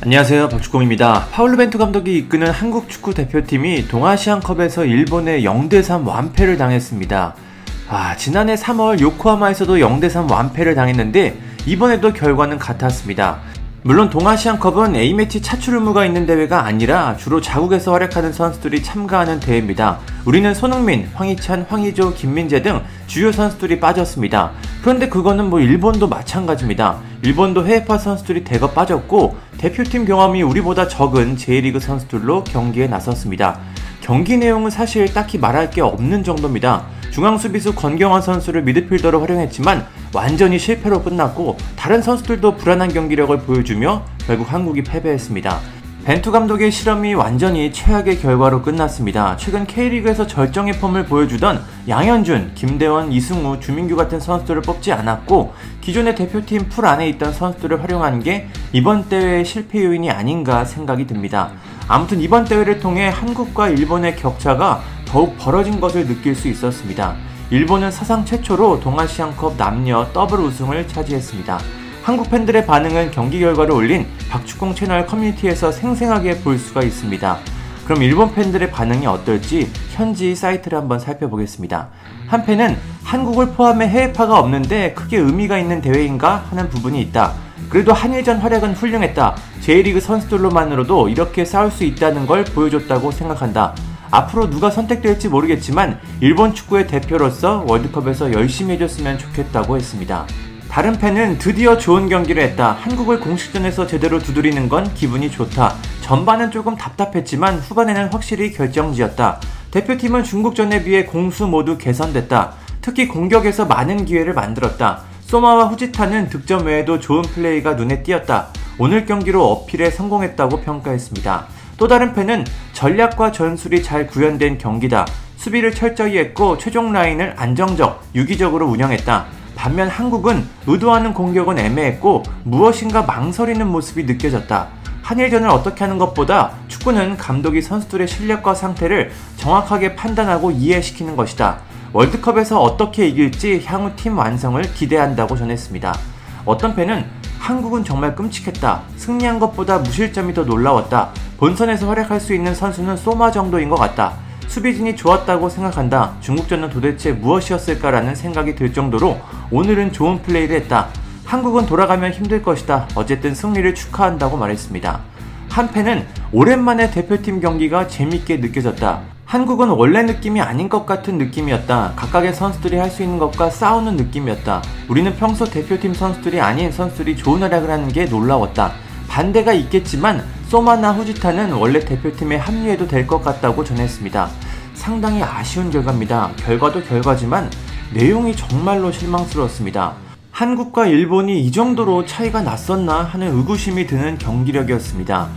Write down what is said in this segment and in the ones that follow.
안녕하세요 박주공입니다. 파울루 벤투 감독이 이끄는 한국 축구 대표팀이 동아시안컵에서 일본에 0대3 완패를 당했습니다. 아, 지난해 3월 요코하마에서도 0대3 완패를 당했는데 이번에도 결과는 같았습니다. 물론 동아시안컵은 A매치 차출 의무가 있는 대회가 아니라 주로 자국에서 활약하는 선수들이 참가하는 대회입니다. 우리는 손흥민, 황희찬, 황희조, 김민재 등 주요 선수들이 빠졌습니다. 그런데 그거는 뭐 일본도 마찬가지입니다. 일본도 해외파 선수들이 대거 빠졌고 대표팀 경험이 우리보다 적은 J리그 선수들로 경기에 나섰습니다. 경기 내용은 사실 딱히 말할 게 없는 정도입니다. 중앙 수비수 권경환 선수를 미드필더로 활용했지만 완전히 실패로 끝났고 다른 선수들도 불안한 경기력을 보여주며 결국 한국이 패배했습니다. 벤투 감독의 실험이 완전히 최악의 결과로 끝났습니다. 최근 K리그에서 절정의 폼을 보여주던 양현준, 김대원, 이승우, 주민규 같은 선수들을 뽑지 않았고 기존의 대표팀 풀 안에 있던 선수들을 활용한 게 이번 대회의 실패 요인이 아닌가 생각이 듭니다. 아무튼 이번 대회를 통해 한국과 일본의 격차가 더욱 벌어진 것을 느낄 수 있었습니다. 일본은 사상 최초로 동아시안컵 남녀 더블 우승을 차지했습니다. 한국 팬들의 반응은 경기 결과를 올린 박축공 채널 커뮤니티에서 생생하게 볼 수가 있습니다. 그럼 일본 팬들의 반응이 어떨지 현지 사이트를 한번 살펴보겠습니다. 한 팬은 한국을 포함해 해외파가 없는데 크게 의미가 있는 대회인가 하는 부분이 있다. 그래도 한일전 활약은 훌륭했다. J리그 선수들로만으로도 이렇게 싸울 수 있다는 걸 보여줬다고 생각한다. 앞으로 누가 선택될지 모르겠지만 일본 축구의 대표로서 월드컵에서 열심히 해줬으면 좋겠다고 했습니다. 다른 팬은 드디어 좋은 경기를 했다. 한국을 공식전에서 제대로 두드리는 건 기분이 좋다. 전반은 조금 답답했지만 후반에는 확실히 결정지었다. 대표팀은 중국전에 비해 공수 모두 개선됐다. 특히 공격에서 많은 기회를 만들었다. 소마와 후지타는 득점 외에도 좋은 플레이가 눈에 띄었다. 오늘 경기로 어필에 성공했다고 평가했습니다. 또 다른 팬은 전략과 전술이 잘 구현된 경기다. 수비를 철저히 했고 최종 라인을 안정적, 유기적으로 운영했다. 반면 한국은 의도하는 공격은 애매했고 무엇인가 망설이는 모습이 느껴졌다. 한일전을 어떻게 하는 것보다 축구는 감독이 선수들의 실력과 상태를 정확하게 판단하고 이해시키는 것이다. 월드컵에서 어떻게 이길지 향후 팀 완성을 기대한다고 전했습니다. 어떤 팬은 한국은 정말 끔찍했다. 승리한 것보다 무실점이 더 놀라웠다. 본선에서 활약할 수 있는 선수는 소마 정도인 것 같다. 수비진이 좋았다고 생각한다. 중국전은 도대체 무엇이었을까라는 생각이 들 정도로 오늘은 좋은 플레이를 했다. 한국은 돌아가면 힘들 것이다. 어쨌든 승리를 축하한다고 말했습니다. 한 팬은 오랜만에 대표팀 경기가 재밌게 느껴졌다. 한국은 원래 느낌이 아닌 것 같은 느낌이었다. 각각의 선수들이 할 수 있는 것과 싸우는 느낌이었다. 우리는 평소 대표팀 선수들이 아닌 선수들이 좋은 활약을 하는 게 놀라웠다. 반대가 있겠지만 소마나 후지타는 원래 대표팀에 합류해도 될 것 같다고 전했습니다. 상당히 아쉬운 결과입니다. 결과도 결과지만 내용이 정말로 실망스러웠습니다. 한국과 일본이 이 정도로 차이가 났었나 하는 의구심이 드는 경기력이었습니다.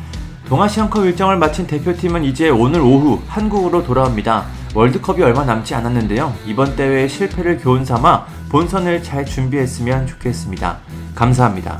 동아시안컵 일정을 마친 대표팀은 이제 오늘 오후 한국으로 돌아옵니다. 월드컵이 얼마 남지 않았는데요. 이번 대회의 실패를 교훈 삼아 본선을 잘 준비했으면 좋겠습니다. 감사합니다.